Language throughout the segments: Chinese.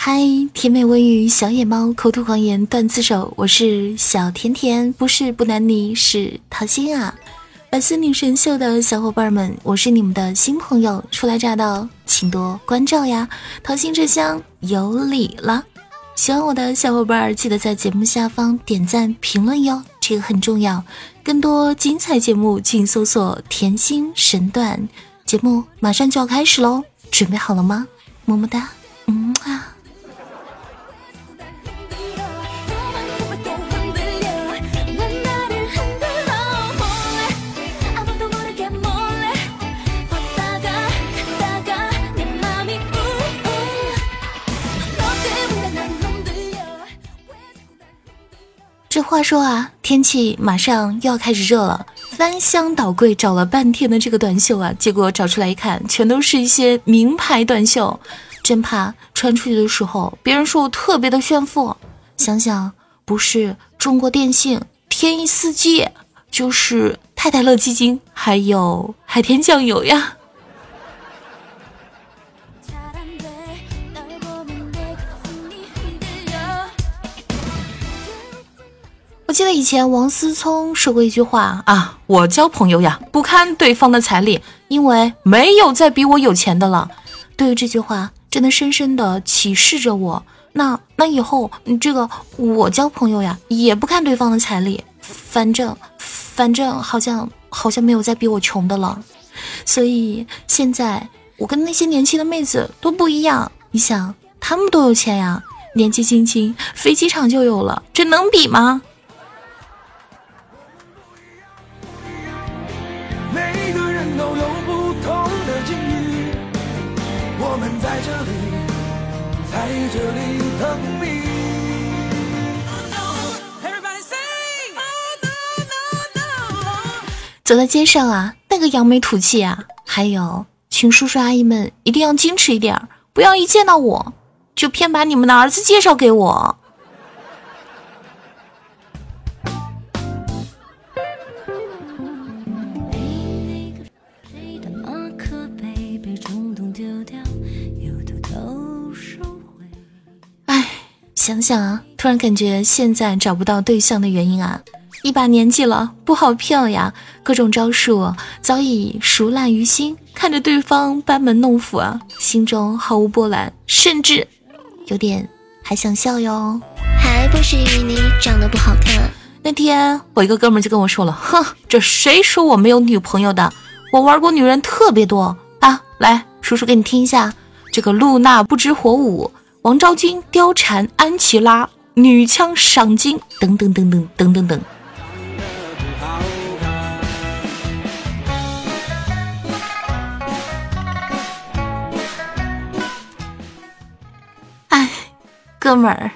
嗨，甜美温语小野猫，口吐狂言断字手，我是小甜甜，不是不男你，是桃心啊！百思女神秀的小伙伴们，我是你们的新朋友，初来乍到，请多关照呀！桃心这厢有礼了，喜欢我的小伙伴记得在节目下方点赞评论哟，这个很重要。更多精彩节目，请搜索“甜心神段”。节目马上就要开始喽，准备好了吗？么么哒，嗯啊。话说啊，天气马上又要开始热了，翻箱倒柜找了半天的这个短袖啊，结果找出来一看，全都是一些名牌短袖，真怕穿出去的时候别人说我特别的炫富。想想不是中国电信、天翼四 G，就是太太乐基金，还有海天酱油呀。我记得以前王思聪说过一句话啊，我交朋友呀不看对方的财力，因为没有再比我有钱的了。对于这句话，真的深深的启示着我。那那以后，这个我交朋友呀也不看对方的财力，反正反正好像好像没有再比我穷的了。所以现在我跟那些年轻的妹子都不一样。你想，他们多有钱呀，年纪轻轻飞机场就有了，这能比吗？走在街上啊，那个扬眉吐气啊！还有，请叔叔阿姨们一定要矜持一点，不要一见到我就偏把你们的儿子介绍给我。想想啊，突然感觉现在找不到对象的原因啊。一把年纪了，不好骗了呀！各种招数早已熟烂于心，看着对方班门弄斧啊，心中毫无波澜，甚至有点还想笑哟。还不是因为你长得不好看。那天我一个哥们就跟我说了，哼，这谁说我没有女朋友的？我玩过女人特别多啊！来，叔叔给你听一下，这个露娜不知火舞，王昭君貂蝉安琪拉，女枪赏金，等等等等等等等。哥们儿，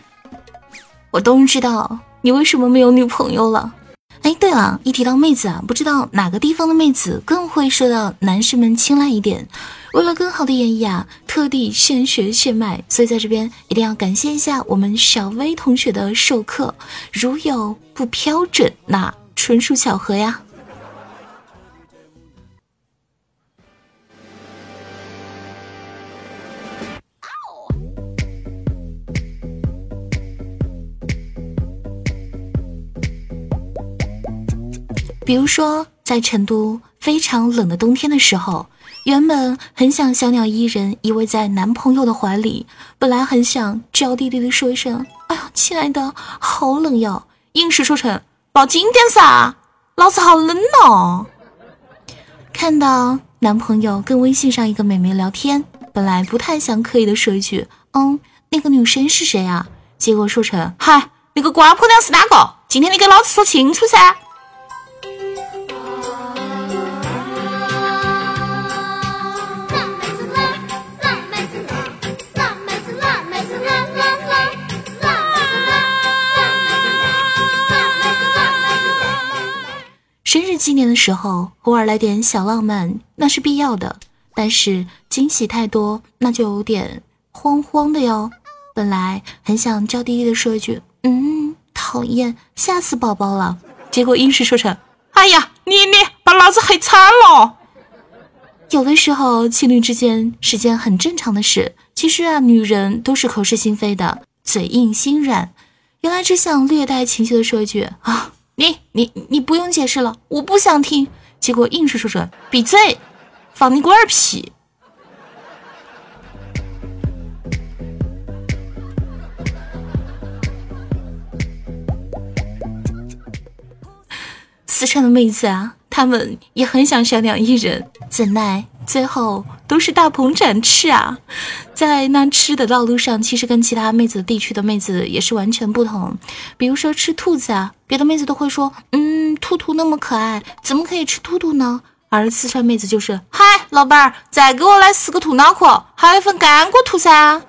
我终于知道你为什么没有女朋友了。哎，对了，一提到妹子啊，不知道哪个地方的妹子更会受到男士们青睐一点。为了更好的演绎啊，特地现学现卖，所以在这边一定要感谢一下我们小薇同学的授课。如有不标准，那纯属巧合呀。比如说，在成都非常冷的冬天的时候，原本很想小鸟依人，依偎在男朋友的怀里，本来很想娇滴滴的说一声：“哎呀，亲爱的，好冷哟！”硬是说成“抱紧点噻，老子好冷哦。”看到男朋友跟微信上一个美眉聊天，本来不太想刻意的说一句：“嗯，那个女生是谁啊？”结果说成：“嗨，那个瓜婆娘是哪个？今天你给老子说清楚噻！”纪念的时候，偶尔来点小浪漫那是必要的，但是惊喜太多，那就有点慌慌的哟。本来很想娇滴滴的说一句“嗯，讨厌，吓死宝宝了”，结果硬是说成“哎呀，你你把老子害惨了”。有的时候情侣之间是件很正常的事，其实啊，女人都是口是心非的，嘴硬心软。原来只想略带情绪的说一句啊。你你你不用解释了，我不想听。结果硬是说着闭嘴，放你龟儿屁！四川的妹子啊，她们也很想小鸟依人，怎奈。最后都是大鹏展翅啊！在那吃的道路上，其实跟其他妹子地区的妹子也是完全不同。比如说吃兔子啊，别的妹子都会说：“嗯，兔兔那么可爱，怎么可以吃兔兔呢？”而四川妹子就是：“嗨，老板儿，再给我来四个兔脑壳，还有一份干锅兔噻。”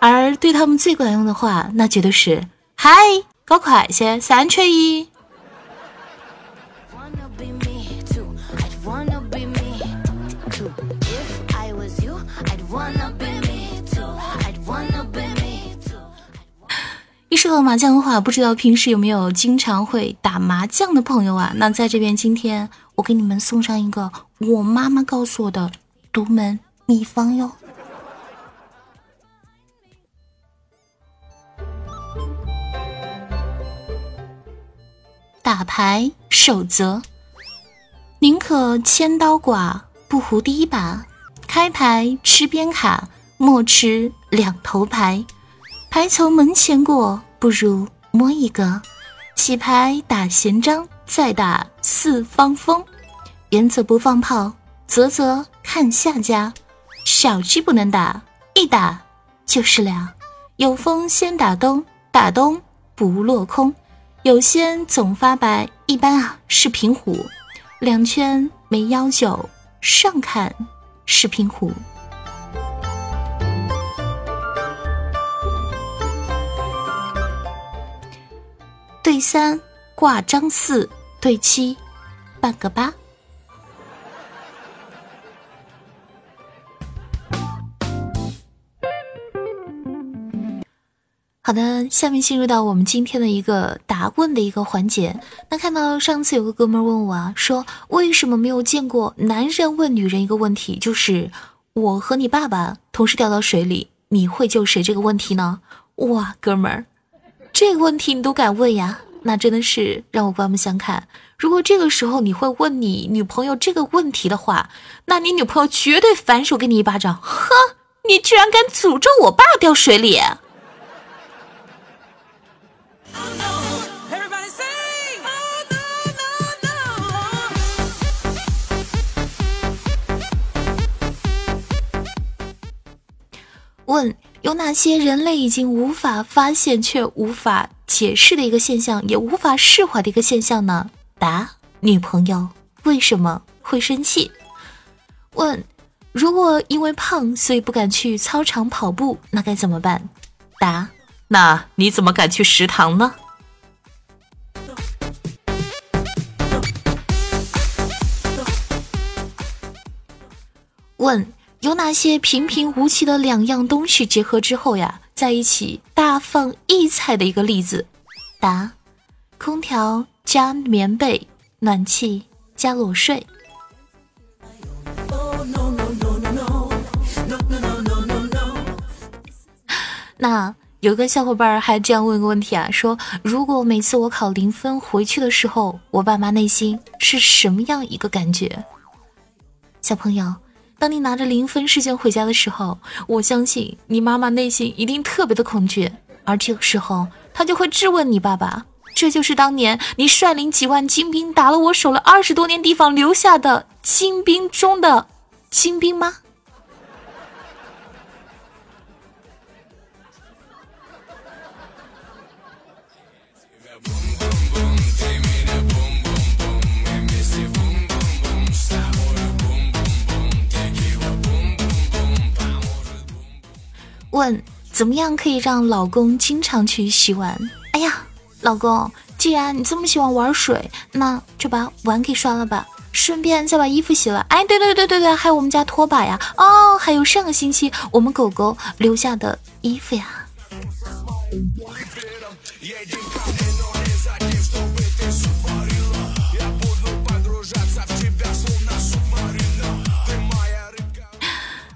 而对他们最管用的话，那绝对是：“嗨，搞快些，三缺一。”说麻将的话，不知道平时有没有经常会打麻将的朋友啊？那在这边，今天我给你们送上一个我妈妈告诉我的独门秘方哟。打牌守则：宁可千刀剐，不胡第一把；开牌吃边卡，莫吃两头牌。牌从门前过。不如摸一个，起牌打闲章，再打四方风。原则不放炮，啧啧看下家。小鸡不能打，一打就是俩。有风先打东，打东不落空。有仙总发白，一般啊是平胡。两圈没幺九，上看是平胡。对三挂张四，对七半个八。好的，下面进入到我们今天的一个答问的一个环节。那看到上次有个哥们问我啊，说为什么没有见过男人问女人一个问题，就是我和你爸爸同时掉到水里，你会救谁这个问题呢？哇，哥们儿！这个问题你都敢问呀？那真的是让我刮目相看。如果这个时候你会问你女朋友这个问题的话，那你女朋友绝对反手给你一巴掌。哼，你居然敢诅咒我爸掉水里！问。有哪些人类已经无法发现却无法解释的一个现象，也无法释怀的一个现象呢？答：女朋友为什么会生气？问：如果因为胖所以不敢去操场跑步，那该怎么办？答：那你怎么敢去食堂呢？问。有哪些平平无奇的两样东西结合之后呀，在一起大放异彩的一个例子？答：空调加棉被，暖气加裸睡。那有个小伙伴还这样问个问题啊，说如果每次我考零分回去的时候，我爸妈内心是什么样一个感觉？小朋友。当你拿着零分试卷回家的时候，我相信你妈妈内心一定特别的恐惧，而这个时候，她就会质问你爸爸：“这就是当年你率领几万精兵打了我守了二十多年地方留下的精兵中的精兵吗？”问怎么样可以让老公经常去洗碗？哎呀，老公，既然你这么喜欢玩水，那就把碗给刷了吧，顺便再把衣服洗了。哎，对对对对对，还有我们家拖把呀，哦，还有上个星期我们狗狗留下的衣服呀。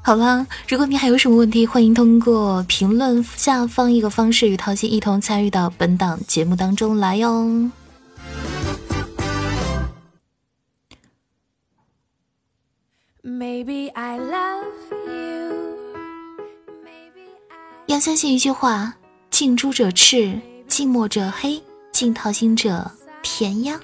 好了，如果你还有什么问题，欢迎通过评论下方一个方式与桃心一同参与到本档节目当中来哟。Maybe I love you 要相信一句话：近朱者赤，近墨者黑，近桃心者甜呀。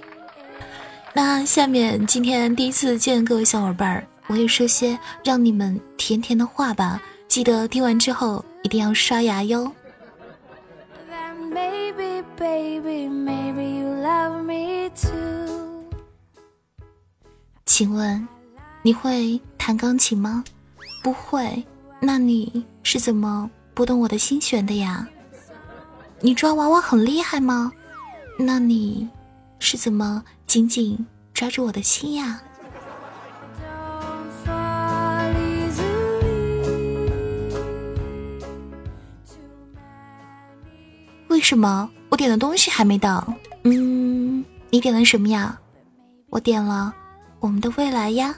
那下面今天第一次见各位小伙伴儿。我也说些让你们甜甜的话吧，记得听完之后一定要刷牙哟。请问你会弹钢琴吗？不会，那你是怎么拨动我的心弦的呀？你抓娃娃很厉害吗？那你是怎么紧紧抓住我的心呀？什么我点的东西还没到？嗯，你点了什么呀？我点了我们的未来呀。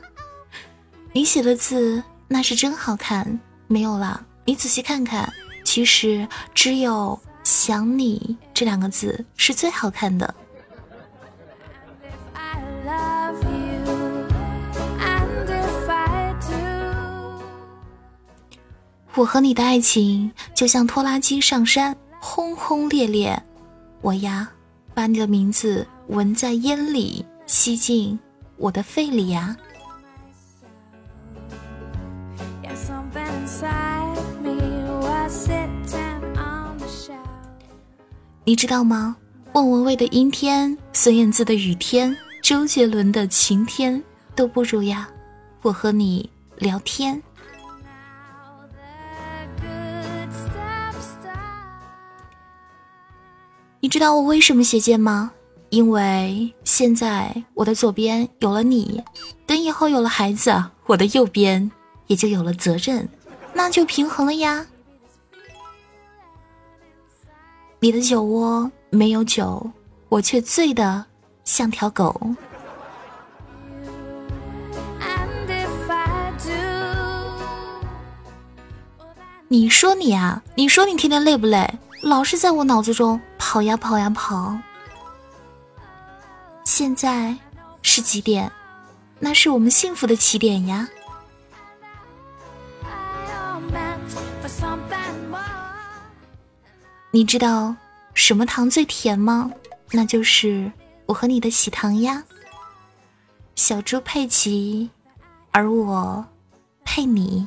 你写的字那是真好看。没有啦，你仔细看看，其实只有想你这两个字是最好看的。我和你的爱情就像拖拉机上山。轰轰烈烈，我呀，把你的名字闻在烟里，吸进我的肺里呀。你知道吗？莫文蔚的阴天，孙燕姿的雨天，周杰伦的晴天，都不如呀。我和你聊天。你知道我为什么写剑吗？因为现在我的左边有了你，等以后有了孩子，我的右边也就有了责任，那就平衡了呀。你的酒窝没有酒，我却醉得像条狗。你说你啊，你说你天天累不累？老是在我脑子中跑呀跑呀跑。现在是几点？那是我们幸福的起点呀。你知道什么糖最甜吗？那就是我和你的喜糖呀。小猪佩奇，而我配你。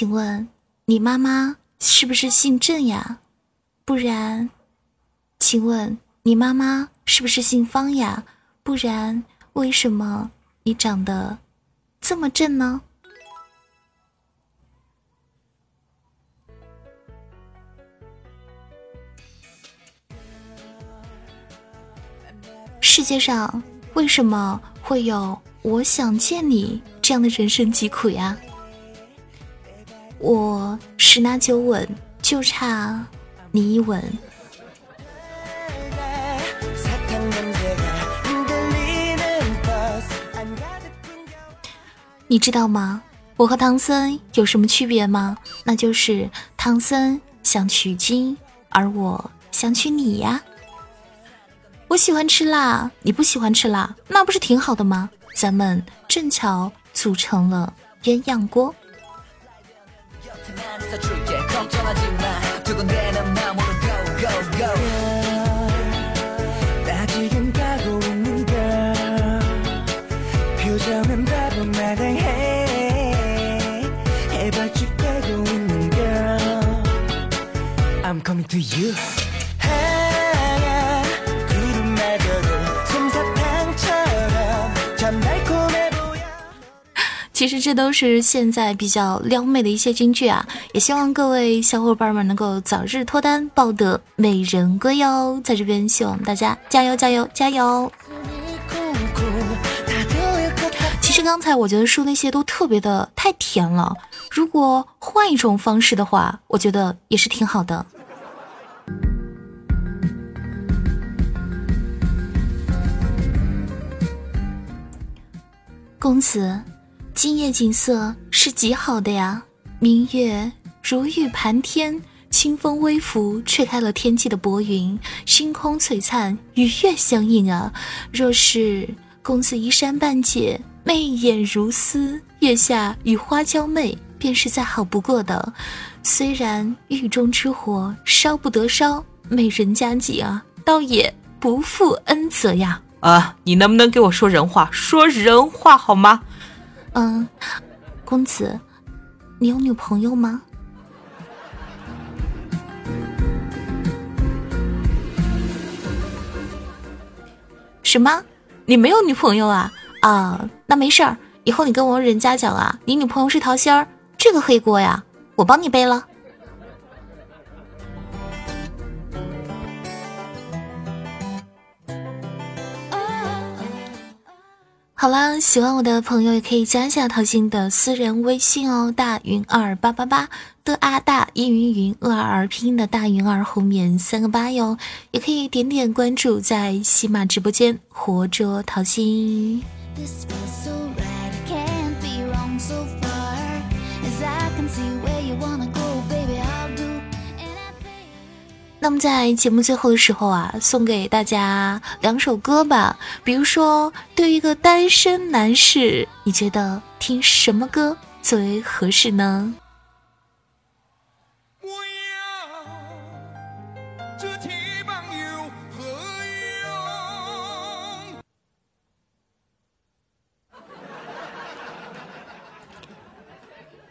请问你妈妈是不是姓郑呀？不然，请问你妈妈是不是姓方呀？不然，为什么你长得这么正呢？世界上为什么会有我想见你这样的人生疾苦呀？我十拿九稳，就差你一吻。你知道吗？我和唐僧有什么区别吗？那就是唐僧想取经，而我想娶你呀。我喜欢吃辣，你不喜欢吃辣，那不是挺好的吗？咱们正巧组成了鸳鸯锅。 줄게 걱정하지 마 두근대는 마음으로 go go go girl, 나 지금 가고 있는 girl 표정은 바보 마당해 해발쭉 가고 있는 girl I'm coming to you 其实这都是现在比较撩妹的一些金句啊，也希望各位小伙伴们能够早日脱单，抱得美人归哟！在这边希望大家加油加油加油！其实刚才我觉得说那些都特别的太甜了，如果换一种方式的话，我觉得也是挺好的。公子。今夜景色是极好的呀，明月如玉盘天，清风微拂，吹开了天际的薄云，星空璀璨，与月相映啊。若是公子衣衫半解，媚眼如丝，月下与花娇媚，便是再好不过的。虽然狱中之火烧不得烧，美人佳绩啊，倒也不负恩泽呀。啊，你能不能给我说人话？说人话好吗？嗯，公子，你有女朋友吗？什么？你没有女朋友啊？啊，那没事儿，以后你跟我人家讲啊，你女朋友是桃心儿，这个黑锅呀，我帮你背了。好啦，喜欢我的朋友也可以加一下桃心的私人微信哦，大云二八八八的啊大一云云二二拼音的大云二后面三个八哟，也可以点点关注在喜马直播间活捉桃心。那么在节目最后的时候啊，送给大家两首歌吧。比如说，对于一个单身男士，你觉得听什么歌最为合适呢？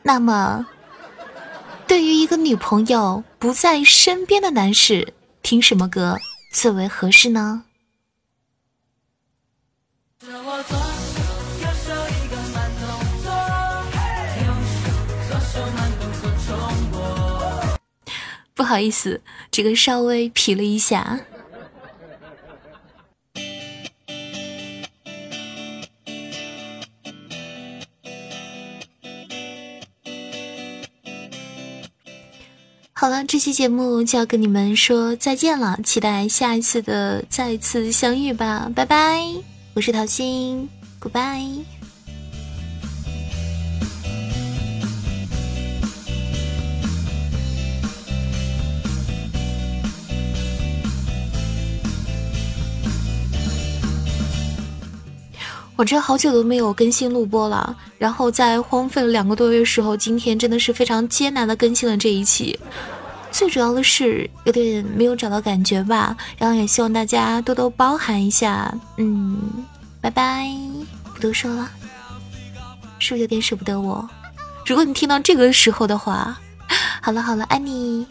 那么。对于一个女朋友不在身边的男士，听什么歌最为合适呢？不好意思，这个稍微皮了一下。好了，这期节目就要跟你们说再见了，期待下一次的再次相遇吧，拜拜！我是桃心，Goodbye。我这好久都没有更新录播了，然后在荒废了两个多月时候，今天真的是非常艰难的更新了这一期。最主要的是有点没有找到感觉吧，然后也希望大家多多包涵一下。嗯，拜拜，不多说了，是不是有点舍不得我？如果你听到这个时候的话，好了好了，爱你。